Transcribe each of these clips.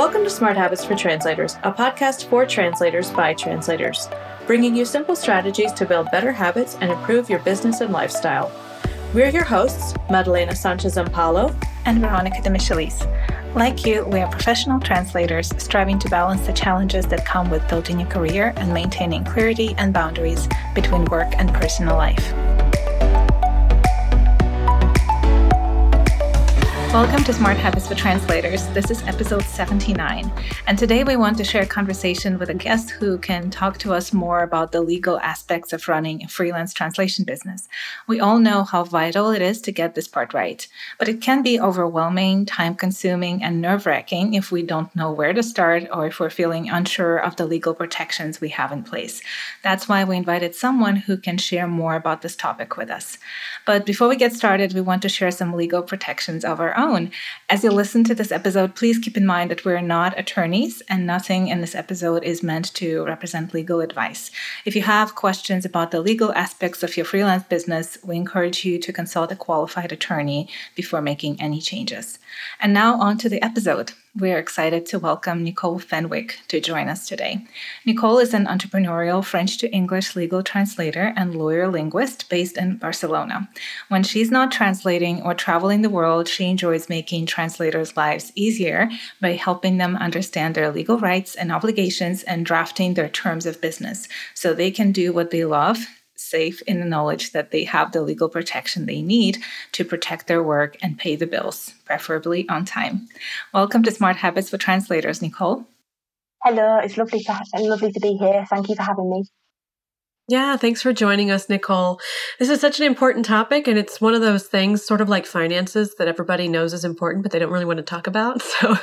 Welcome to Smart Habits for Translators, a podcast for translators by translators, bringing you simple strategies to build better habits and improve your business and lifestyle. We're your hosts, Madalena Sanchez Zampaulo and Veronika Demichelis. Like you, we are professional translators striving to balance the challenges that come with building a career and maintaining clarity and boundaries between work and personal life. Welcome to Smart Habits for Translators. This is episode 79. And today we want to share a conversation with a guest who can talk to us more about the legal aspects of running a freelance translation business. We all know how vital it is to get this part right, but it can be overwhelming, time consuming, and nerve wracking if we don't know where to start or if we're feeling unsure of the legal protections we have in place. That's why we invited someone who can share more about this topic with us. But before we get started, we want to share some legal protections of our own. As you listen to this episode, please keep in mind that we're not attorneys and nothing in this episode is meant to represent legal advice. If you have questions about the legal aspects of your freelance business, we encourage you to consult a qualified attorney before making any changes. And now on to the episode. We're excited to welcome Nicole Fenwick to join us today. Nicole is an entrepreneurial French to English legal translator and lawyer linguist based in Barcelona. When she's not translating or traveling the world, she enjoys making translators' lives easier by helping them understand their legal rights and obligations and drafting their terms of business so they can do what they love safe in the knowledge that they have the legal protection they need to protect their work and pay the bills, preferably on time. Welcome to Smart Habits for Translators, Nicole. Hello, it's lovely to lovely to be here. Thank you for having me. Yeah, thanks for joining us, Nicole. This is such an important topic, and it's one of those things, sort of like finances, that everybody knows is important, but they don't really want to talk about. So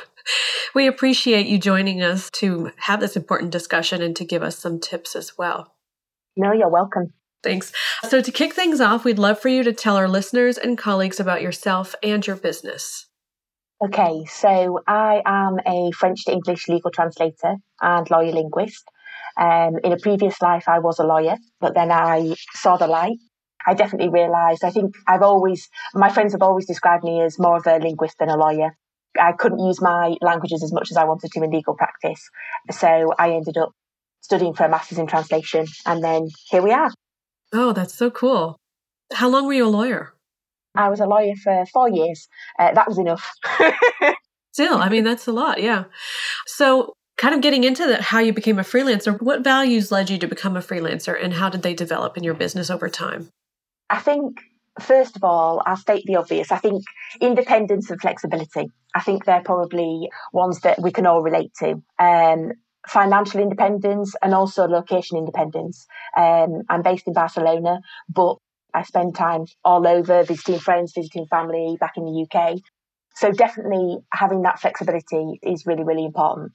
we appreciate you joining us to have this important discussion and to give us some tips as well. No, you're welcome. Thanks. So, to kick things off, we'd love for you to tell our listeners and colleagues about yourself and your business. Okay, so I am a French to English legal translator and lawyer linguist. Um, in a previous life, I was a lawyer, but then I saw the light. I definitely realised, I think I've always, my friends have always described me as more of a linguist than a lawyer. I couldn't use my languages as much as I wanted to in legal practice. So I ended up studying for a master's in translation, and then here we are. Oh, that's so cool. How long were you a lawyer? I was a lawyer for four years. Uh, that was enough. Still, I mean, that's a lot. Yeah. So, kind of getting into that, how you became a freelancer, what values led you to become a freelancer and how did they develop in your business over time? I think, first of all, I'll state the obvious. I think independence and flexibility. I think they're probably ones that we can all relate to. Um, financial independence and also location independence. Um, I'm based in Barcelona, but I spend time all over visiting friends, visiting family back in the UK. So definitely having that flexibility is really, really important.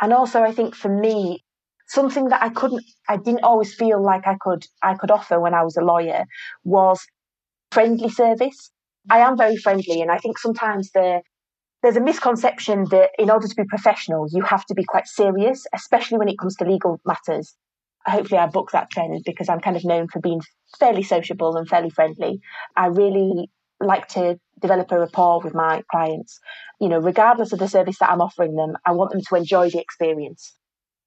And also, I think for me, something that I couldn't, I didn't always feel like I could, I could offer when I was a lawyer was friendly service. I am very friendly, and I think sometimes the there's a misconception that in order to be professional, you have to be quite serious, especially when it comes to legal matters. Hopefully, I book that trend because I'm kind of known for being fairly sociable and fairly friendly. I really like to develop a rapport with my clients. You know, regardless of the service that I'm offering them, I want them to enjoy the experience.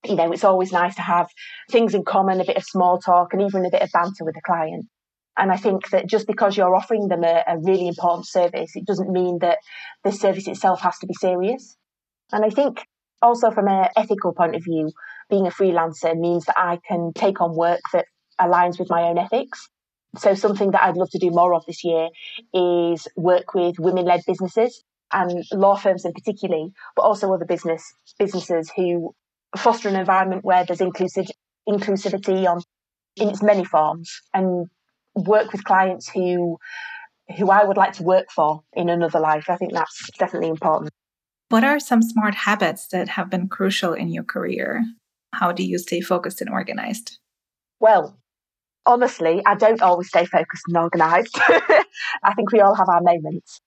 You know, it's always nice to have things in common, a bit of small talk, and even a bit of banter with the client. And I think that just because you're offering them a, a really important service, it doesn't mean that the service itself has to be serious. And I think also from an ethical point of view, being a freelancer means that I can take on work that aligns with my own ethics. So something that I'd love to do more of this year is work with women-led businesses and law firms in particularly, but also other business businesses who foster an environment where there's inclusive inclusivity on in its many forms and work with clients who who I would like to work for in another life. I think that's definitely important. What are some smart habits that have been crucial in your career? How do you stay focused and organized? Well, honestly, I don't always stay focused and organized. I think we all have our moments.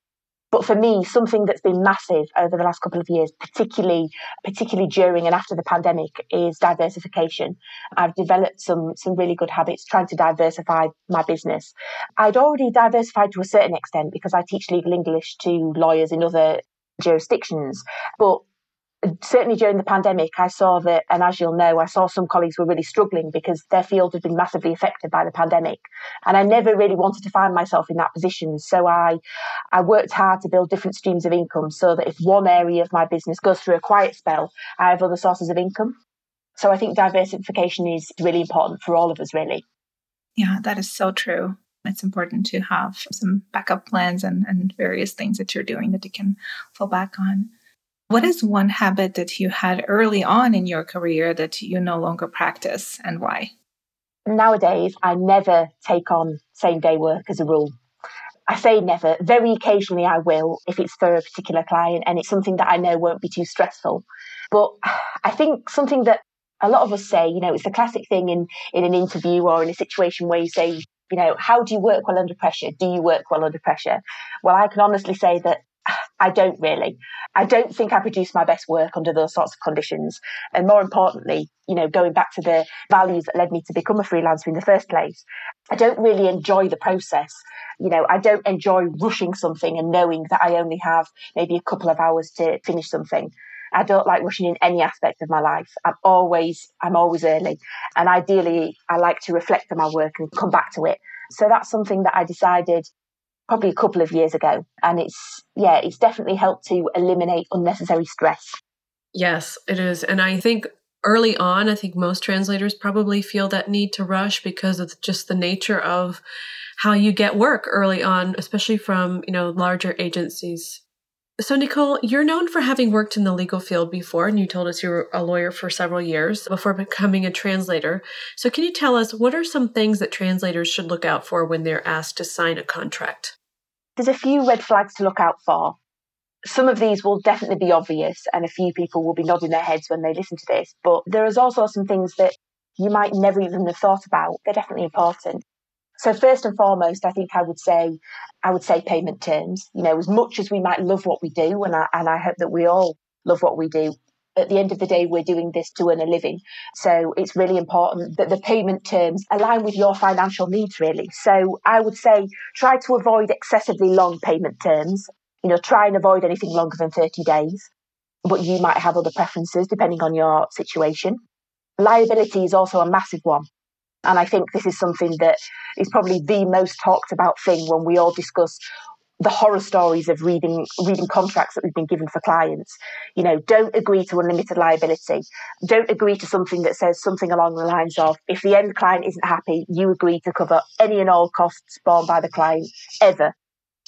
But for me, something that's been massive over the last couple of years, particularly particularly during and after the pandemic, is diversification. I've developed some some really good habits trying to diversify my business. I'd already diversified to a certain extent because I teach legal English to lawyers in other jurisdictions, but certainly during the pandemic, I saw that, and as you'll know, I saw some colleagues were really struggling because their field had been massively affected by the pandemic. And I never really wanted to find myself in that position. So I, I worked hard to build different streams of income so that if one area of my business goes through a quiet spell, I have other sources of income. So I think diversification is really important for all of us, really. Yeah, that is so true. It's important to have some backup plans and, and various things that you're doing that you can fall back on. What is one habit that you had early on in your career that you no longer practice and why? Nowadays, I never take on same day work as a rule. I say never. Very occasionally, I will if it's for a particular client and it's something that I know won't be too stressful. But I think something that a lot of us say, you know, it's the classic thing in, in an interview or in a situation where you say, you know, how do you work well under pressure? Do you work well under pressure? Well, I can honestly say that I don't really. I don't think I produce my best work under those sorts of conditions. And more importantly, you know, going back to the values that led me to become a freelancer in the first place, I don't really enjoy the process. You know, I don't enjoy rushing something and knowing that I only have maybe a couple of hours to finish something. I don't like rushing in any aspect of my life. I'm always, I'm always early. And ideally, I like to reflect on my work and come back to it. So that's something that I decided probably a couple of years ago. And it's, yeah, it's definitely helped to eliminate unnecessary stress. Yes, it is. And I think early on, I think most translators probably feel that need to rush because of just the nature of how you get work early on, especially from, you know, larger agencies. So, Nicole, you're known for having worked in the legal field before, and you told us you were a lawyer for several years before becoming a translator. So, can you tell us what are some things that translators should look out for when they're asked to sign a contract? There's a few red flags to look out for. Some of these will definitely be obvious, and a few people will be nodding their heads when they listen to this. But there is also some things that you might never even have thought about. They're definitely important. So first and foremost, I think I would say, I would say payment terms. You know, as much as we might love what we do, and I, and I hope that we all love what we do, at the end of the day, we're doing this to earn a living. So it's really important that the payment terms align with your financial needs, really. So I would say try to avoid excessively long payment terms. You know, try and avoid anything longer than 30 days. But you might have other preferences depending on your situation. Liability is also a massive one. And I think this is something that is probably the most talked about thing when we all discuss the horror stories of reading reading contracts that we've been given for clients. You know, don't agree to unlimited liability. Don't agree to something that says something along the lines of if the end client isn't happy, you agree to cover any and all costs borne by the client ever.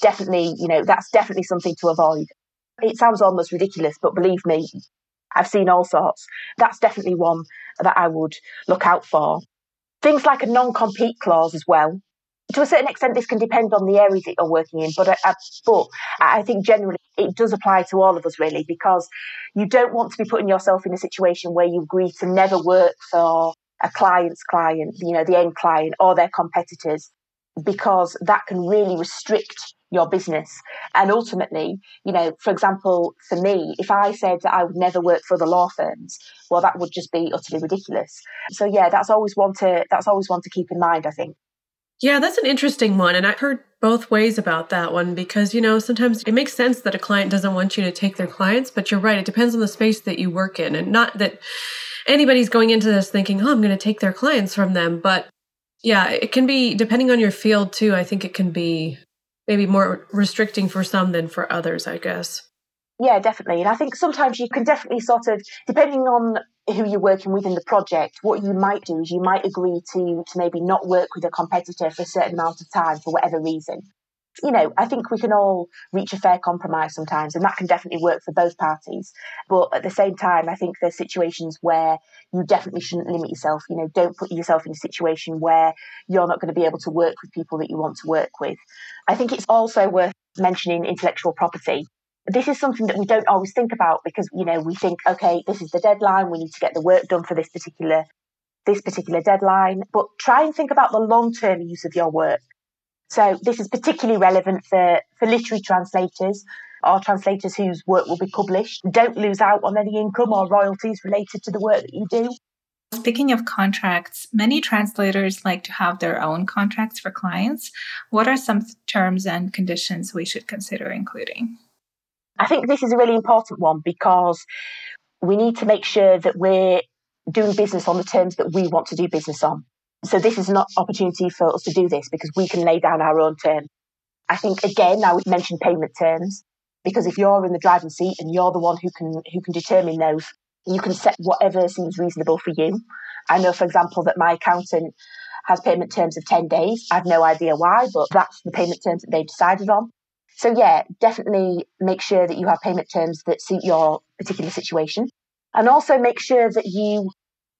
Definitely, you know, that's definitely something to avoid. It sounds almost ridiculous, but believe me, I've seen all sorts. That's definitely one that I would look out for. Things like a non compete clause as well. To a certain extent, this can depend on the areas that you're working in, but I, uh, but I think generally it does apply to all of us really because you don't want to be putting yourself in a situation where you agree to never work for a client's client, you know, the end client or their competitors, because that can really restrict your business. And ultimately, you know, for example, for me, if I said that I would never work for the law firms, well, that would just be utterly ridiculous. So yeah, that's always one to that's always one to keep in mind. I think. Yeah, that's an interesting one. And I've heard both ways about that one because, you know, sometimes it makes sense that a client doesn't want you to take their clients, but you're right. It depends on the space that you work in. And not that anybody's going into this thinking, oh, I'm going to take their clients from them. But yeah, it can be, depending on your field too, I think it can be maybe more restricting for some than for others, I guess. Yeah, definitely. And I think sometimes you can definitely sort of, depending on who you're working with in the project, what you might do is you might agree to to maybe not work with a competitor for a certain amount of time for whatever reason. You know, I think we can all reach a fair compromise sometimes, and that can definitely work for both parties. But at the same time, I think there's situations where you definitely shouldn't limit yourself. You know, don't put yourself in a situation where you're not going to be able to work with people that you want to work with. I think it's also worth mentioning intellectual property. This is something that we don't always think about because, you know, we think, okay, this is the deadline. We need to get the work done for this particular, this particular deadline. But try and think about the long term use of your work. So this is particularly relevant for, for literary translators or translators whose work will be published. Don't lose out on any income or royalties related to the work that you do. Speaking of contracts, many translators like to have their own contracts for clients. What are some terms and conditions we should consider including? I think this is a really important one because we need to make sure that we're doing business on the terms that we want to do business on. So this is an opportunity for us to do this because we can lay down our own terms. I think again, I would mention payment terms because if you're in the driving seat and you're the one who can who can determine those, you can set whatever seems reasonable for you. I know, for example, that my accountant has payment terms of 10 days. I've no idea why, but that's the payment terms that they've decided on. So yeah, definitely make sure that you have payment terms that suit your particular situation. And also make sure that you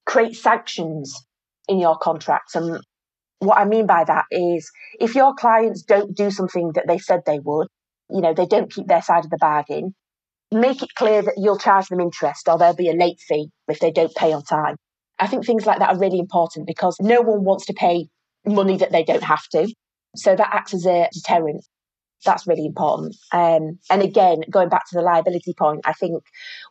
create sanctions in your contracts. And what I mean by that is if your clients don't do something that they said they would, you know, they don't keep their side of the bargain, make it clear that you'll charge them interest or there'll be a late fee if they don't pay on time. I think things like that are really important because no one wants to pay money that they don't have to. So that acts as a deterrent. That's really important. Um, and again, going back to the liability point, I think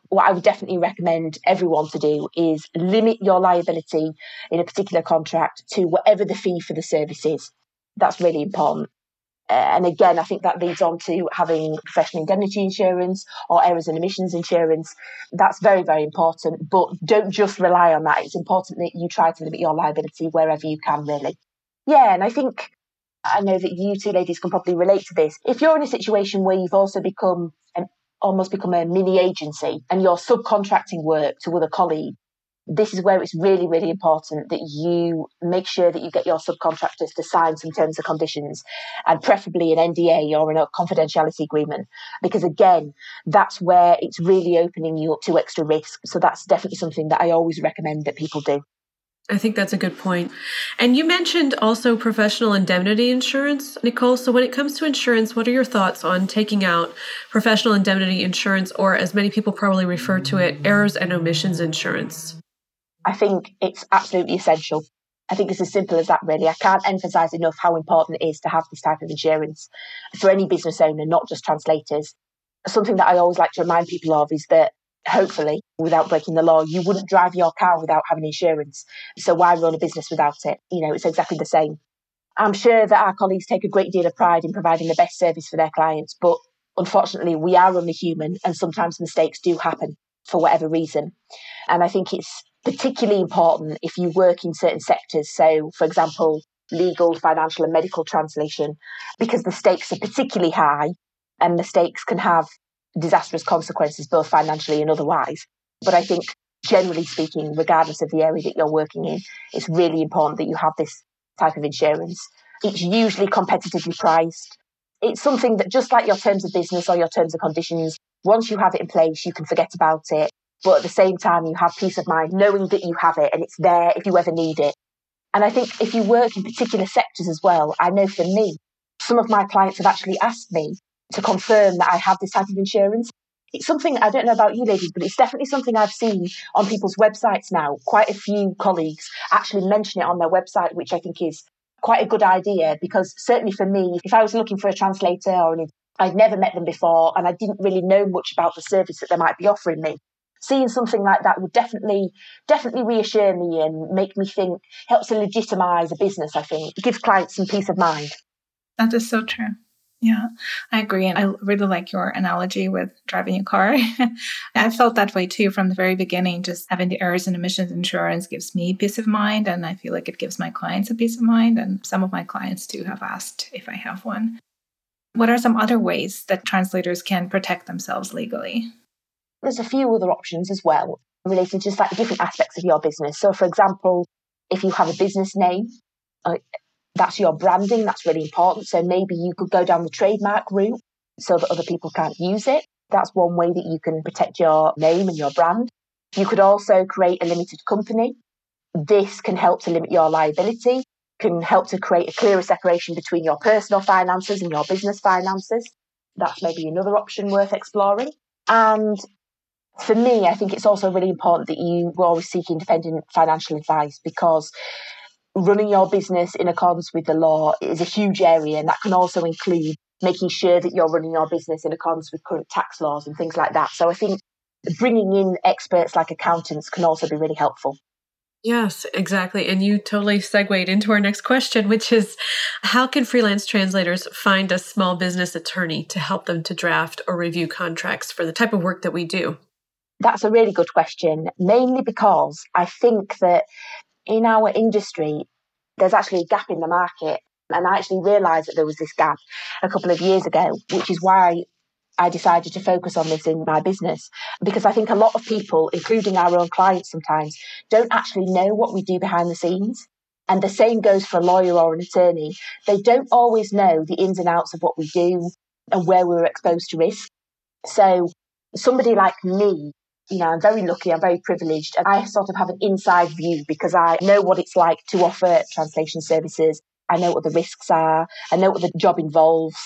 what I would definitely recommend everyone to do is limit your liability in a particular contract to whatever the fee for the service is. That's really important. Uh, and again, I think that leads on to having professional indemnity insurance or errors and omissions insurance. That's very, very important. But don't just rely on that. It's important that you try to limit your liability wherever you can, really. Yeah, and I think I know that you two ladies can probably relate to this. If you're in a situation where you've also become an, almost become a mini agency and you're subcontracting work to other colleagues, this is where it's really, really important that you make sure that you get your subcontractors to sign some terms and conditions and preferably an NDA or a confidentiality agreement. Because again, that's where it's really opening you up to extra risk. So that's definitely something that I always recommend that people do. I think that's a good point. And you mentioned also professional indemnity insurance, Nicole. So, when it comes to insurance, what are your thoughts on taking out professional indemnity insurance, or as many people probably refer to it, errors and omissions insurance? I think it's absolutely essential. I think it's as simple as that, really. I can't emphasize enough how important it is to have this type of insurance for any business owner, not just translators. Something that I always like to remind people of is that hopefully, without breaking the law, you wouldn't drive your car without having insurance. So why run a business without it? You know, it's exactly the same. I'm sure that our colleagues take a great deal of pride in providing the best service for their clients, but unfortunately, we are only human and sometimes mistakes do happen for whatever reason. And I think it's particularly important if you work in certain sectors. So, for example, legal, financial, and medical translation, because the stakes are particularly high and mistakes can have disastrous consequences, both financially and otherwise. But I think, generally speaking, regardless of the area that you're working in, it's really important that you have this type of insurance. It's usually competitively priced. It's something that, just like your terms of business or your terms of conditions, once you have it in place, you can forget about it. But at the same time, you have peace of mind knowing that you have it and it's there if you ever need it. And I think if you work in particular sectors as well, I know for me, some of my clients have actually asked me to confirm that I have this type of insurance. It's something I don't know about you ladies, but it's definitely something I've seen on people's websites now. Quite a few colleagues actually mention it on their website, which I think is quite a good idea because certainly for me, if I was looking for a translator or an, I'd never met them before and I didn't really know much about the service that they might be offering me. Seeing something like that would definitely, definitely reassure me and make me think, helps to legitimize a business, I think. Gives clients some peace of mind. That is so true. Yeah, I agree. And I really like your analogy with driving a car. I felt that way too from the very beginning. Just having the errors and omissions insurance gives me peace of mind. And I feel like it gives my clients a peace of mind. And some of my clients too have asked if I have one. What are some other ways that translators can protect themselves legally? There's a few other options as well related to like different aspects of your business. So, for example, if you have a business name, uh, that's your branding. That's really important. So maybe you could go down the trademark route so that other people can't use it. That's one way that you can protect your name and your brand. You could also create a limited company. This can help to limit your liability, can help to create a clearer separation between your personal finances and your business finances. That's maybe another option worth exploring. And for me, I think it's also really important that you always seek independent financial advice because running your business in accordance with the law is a huge area, and that can also include making sure that you're running your business in accordance with current tax laws and things like that. So I think bringing in experts like accountants can also be really helpful. Yes, exactly. And you totally segued into our next question, which is how can freelance translators find a small business attorney to help them to draft or review contracts for the type of work that we do? That's a really good question, mainly because I think that in our industry, there's actually a gap in the market. And I actually realised that there was this gap a couple of years ago, which is why I decided to focus on this in my business because I think a lot of people, including our own clients sometimes, don't actually know what we do behind the scenes. And the same goes for a lawyer or an attorney. They don't always know the ins and outs of what we do and where we're exposed to risk. So somebody like me, you know, I'm very lucky, I'm very privileged, and I sort of have an inside view because I know what it's like to offer translation services. I know what the risks are. I know what the job involves.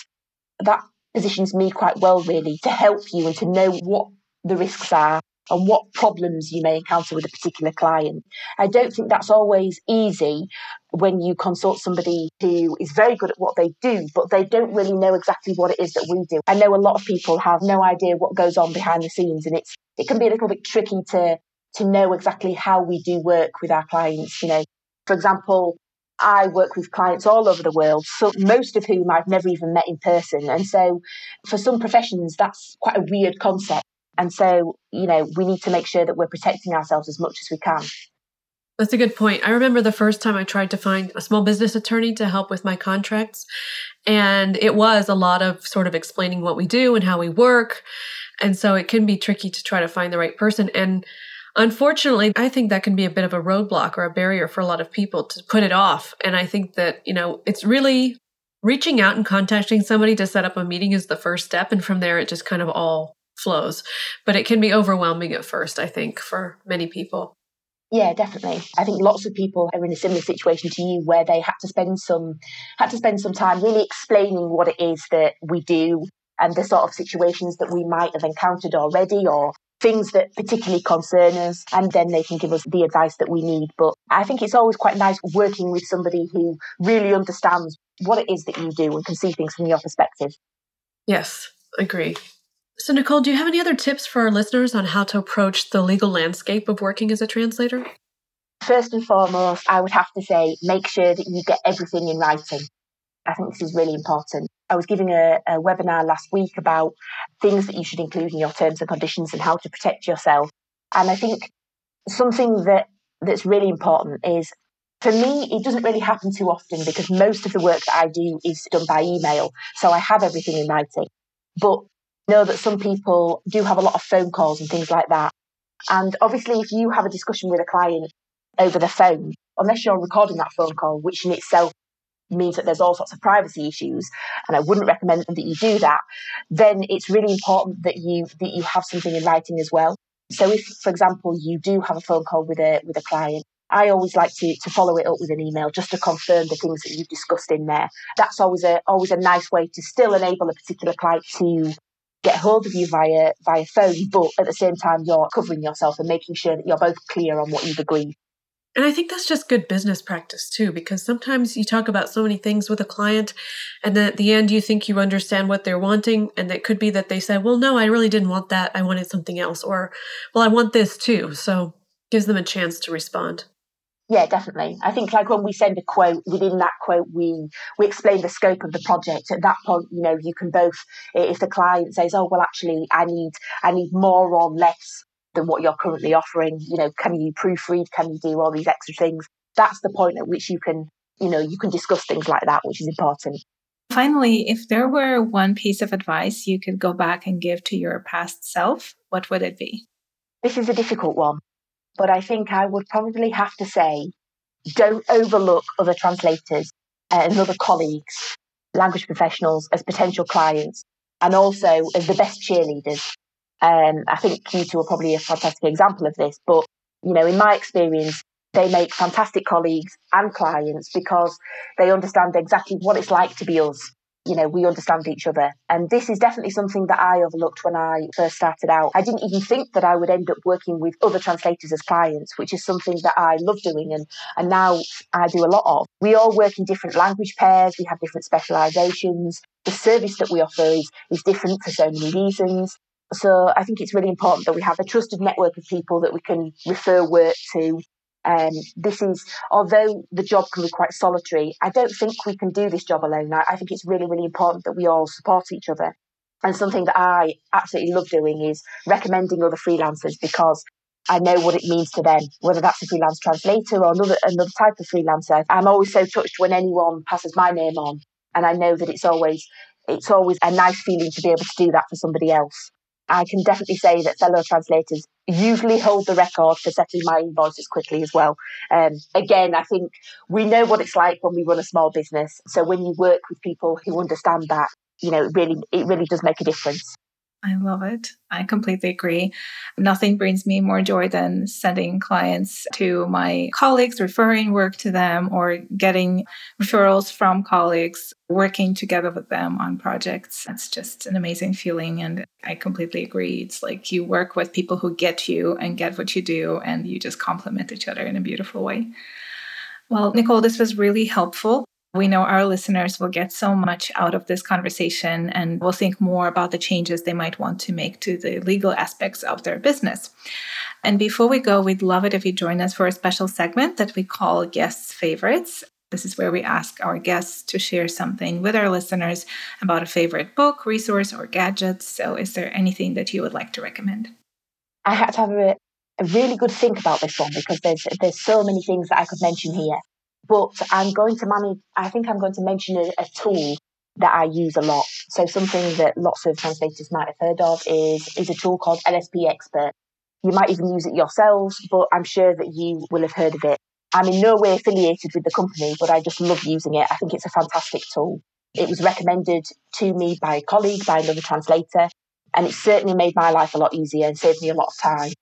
That positions me quite well, really, to help you and to know what the risks are and what problems you may encounter with a particular client. I don't think that's always easy when you consult somebody who is very good at what they do, but they don't really know exactly what it is that we do. I know a lot of people have no idea what goes on behind the scenes, and it's it can be a little bit tricky to to know exactly how we do work with our clients. You know, for example, I work with clients all over the world, so most of whom I've never even met in person. And so for some professions, that's quite a weird concept. And so, you know, we need to make sure that we're protecting ourselves as much as we can. That's a good point. I remember the first time I tried to find a small business attorney to help with my contracts. And it was a lot of sort of explaining what we do and how we work. And so it can be tricky to try to find the right person. And Unfortunately, I think that can be a bit of a roadblock or a barrier for a lot of people to put it off. And I think that, you know, it's really reaching out and contacting somebody to set up a meeting is the first step. And from there, it just kind of all flows. But it can be overwhelming at first, I think, for many people. Yeah, definitely. I think lots of people are in a similar situation to you where they had to spend some had to spend some time really explaining what it is that we do and the sort of situations that we might have encountered already or things that particularly concern us, and then they can give us the advice that we need. But I think it's always quite nice working with somebody who really understands what it is that you do and can see things from your perspective. Yes, agree. So, Nicole, do you have any other tips for our listeners on how to approach the legal landscape of working as a translator? First and foremost, I would have to say make sure that you get everything in writing. I think this is really important. I was giving a, a, webinar last week about things that you should include in your terms and conditions and how to protect yourself. And I think something that that's really important is for me, it doesn't really happen too often because most of the work that I do is done by email. So I have everything in writing. But know that some people do have a lot of phone calls and things like that. And obviously, if you have a discussion with a client over the phone, unless you're recording that phone call, which in itself means that there's all sorts of privacy issues and I wouldn't recommend that you do that, then it's really important that you that you have something in writing as well. So if, for example, you do have a phone call with a with a client, I always like to to follow it up with an email just to confirm the things that you've discussed in there. That's always a always a nice way to still enable a particular client to get hold of you via via phone, but at the same time you're covering yourself and making sure that you're both clear on what you've agreed. And I think that's just good business practice too, because sometimes you talk about so many things with a client, and then at the end you think you understand what they're wanting, and it could be that they said, "Well, no, I really didn't want that. I wanted something else," or, "Well, I want this too." So gives them a chance to respond. Yeah, definitely. I think like when we send a quote, within that quote we we explain the scope of the project. At that point, you know, you can both if the client says, "Oh, well, actually, I need I need more or less," than what you're currently offering. You know, can you proofread? Can you do all these extra things? That's the point at which you can, you know, you can discuss things like that, which is important. Finally, if there were one piece of advice you could go back and give to your past self, what would it be? This is a difficult one, but I think I would probably have to say don't overlook other translators and other colleagues, language professionals as potential clients, and also as the best cheerleaders. Um, I think Q2 are probably a fantastic example of this, but you know, in my experience, they make fantastic colleagues and clients because they understand exactly what it's like to be us. You know, we understand each other. And this is definitely something that I overlooked when I first started out. I didn't even think that I would end up working with other translators as clients, which is something that I love doing and, and now I do a lot of. We all work in different language pairs, we have different specializations. The service that we offer is, is different for so many reasons. So I think it's really important that we have a trusted network of people that we can refer work to. Um, this is, although the job can be quite solitary, I don't think we can do this job alone. I, I think it's really, really important that we all support each other. And something that I absolutely love doing is recommending other freelancers because I know what it means to them, whether that's a freelance translator or another another type of freelancer. I'm always so touched when anyone passes my name on, and I know that it's always it's always a nice feeling to be able to do that for somebody else. I can definitely say that fellow translators usually hold the record for settling my invoices quickly as well. Um, again, I think we know what it's like when we run a small business. So when you work with people who understand that, you know, it really it really does make a difference. I love it. I completely agree. Nothing brings me more joy than sending clients to my colleagues, referring work to them, or getting referrals from colleagues, working together with them on projects. That's just an amazing feeling. And I completely agree. It's like you work with people who get you and get what you do, and you just complement each other in a beautiful way. Well, Nicole, this was really helpful. We know our listeners will get so much out of this conversation and will think more about the changes they might want to make to the legal aspects of their business. And before we go, we'd love it if you join us for a special segment that we call Guests Favorites. This is where we ask our guests to share something with our listeners about a favorite book, resource, or gadget. So, is there anything that you would like to recommend? I had to have a, a really good think about this one because there's there's so many things that I could mention here. But I'm going to manage, I think I'm going to mention a, a tool that I use a lot. So something that lots of translators might have heard of is, is a tool called LSP Expert. You might even use it yourselves, but I'm sure that you will have heard of it. I'm in no way affiliated with the company, but I just love using it. I think it's a fantastic tool. It was recommended to me by a colleague, by another translator, and it certainly made my life a lot easier and saved me a lot of time.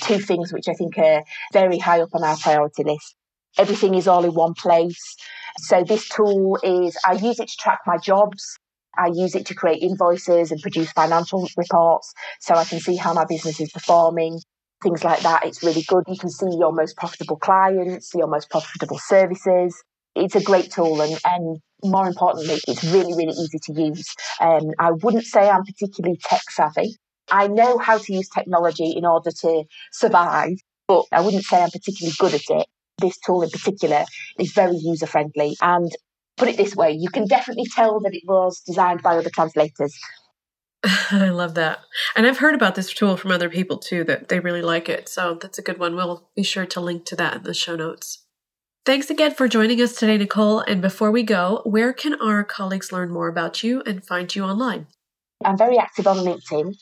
Two things which I think are very high up on our priority list everything is all in one place. So this tool is, I use it to track my jobs. I use it to create invoices and produce financial reports so I can see how my business is performing, things like that. It's really good. You can see your most profitable clients, your most profitable services. It's a great tool and, and more importantly, it's really, really easy to use. Um, I wouldn't say I'm particularly tech savvy. I know how to use technology in order to survive, but I wouldn't say I'm particularly good at it this tool in particular is very user friendly. And put it this way, you can definitely tell that it was designed by other translators. I love that. And I've heard about this tool from other people too that they really like it. So that's a good one. We'll be sure to link to that in the show notes. Thanks again for joining us today, Nicole. And before we go, where can our colleagues learn more about you and find you online? I'm very active on LinkedIn,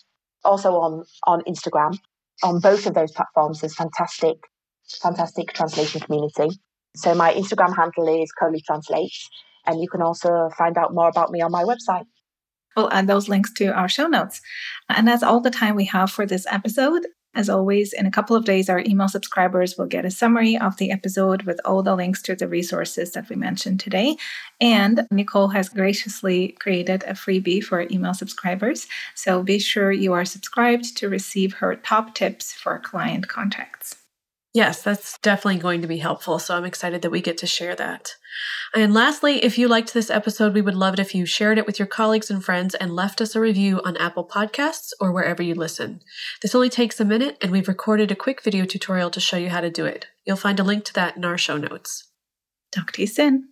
also on, on Instagram. On both of those platforms, there's fantastic fantastic translation community. So my Instagram handle is Coley Translates, and you can also find out more about me on my website. Oh, we'll add those links to our show notes. And that's all the time we have for this episode. As always, in a couple of days, our email subscribers will get a summary of the episode with all the links to the resources that we mentioned today. And Nicole has graciously created a freebie for email subscribers. So be sure you are subscribed to receive her top tips for client contacts. Yes, that's definitely going to be helpful. So I'm excited that we get to share that. And lastly, if you liked this episode, we would love it if you shared it with your colleagues and friends and left us a review on Apple Podcasts or wherever you listen. This only takes a minute, and we've recorded a quick video tutorial to show you how to do it. You'll find a link to that in our show notes. Talk to you soon.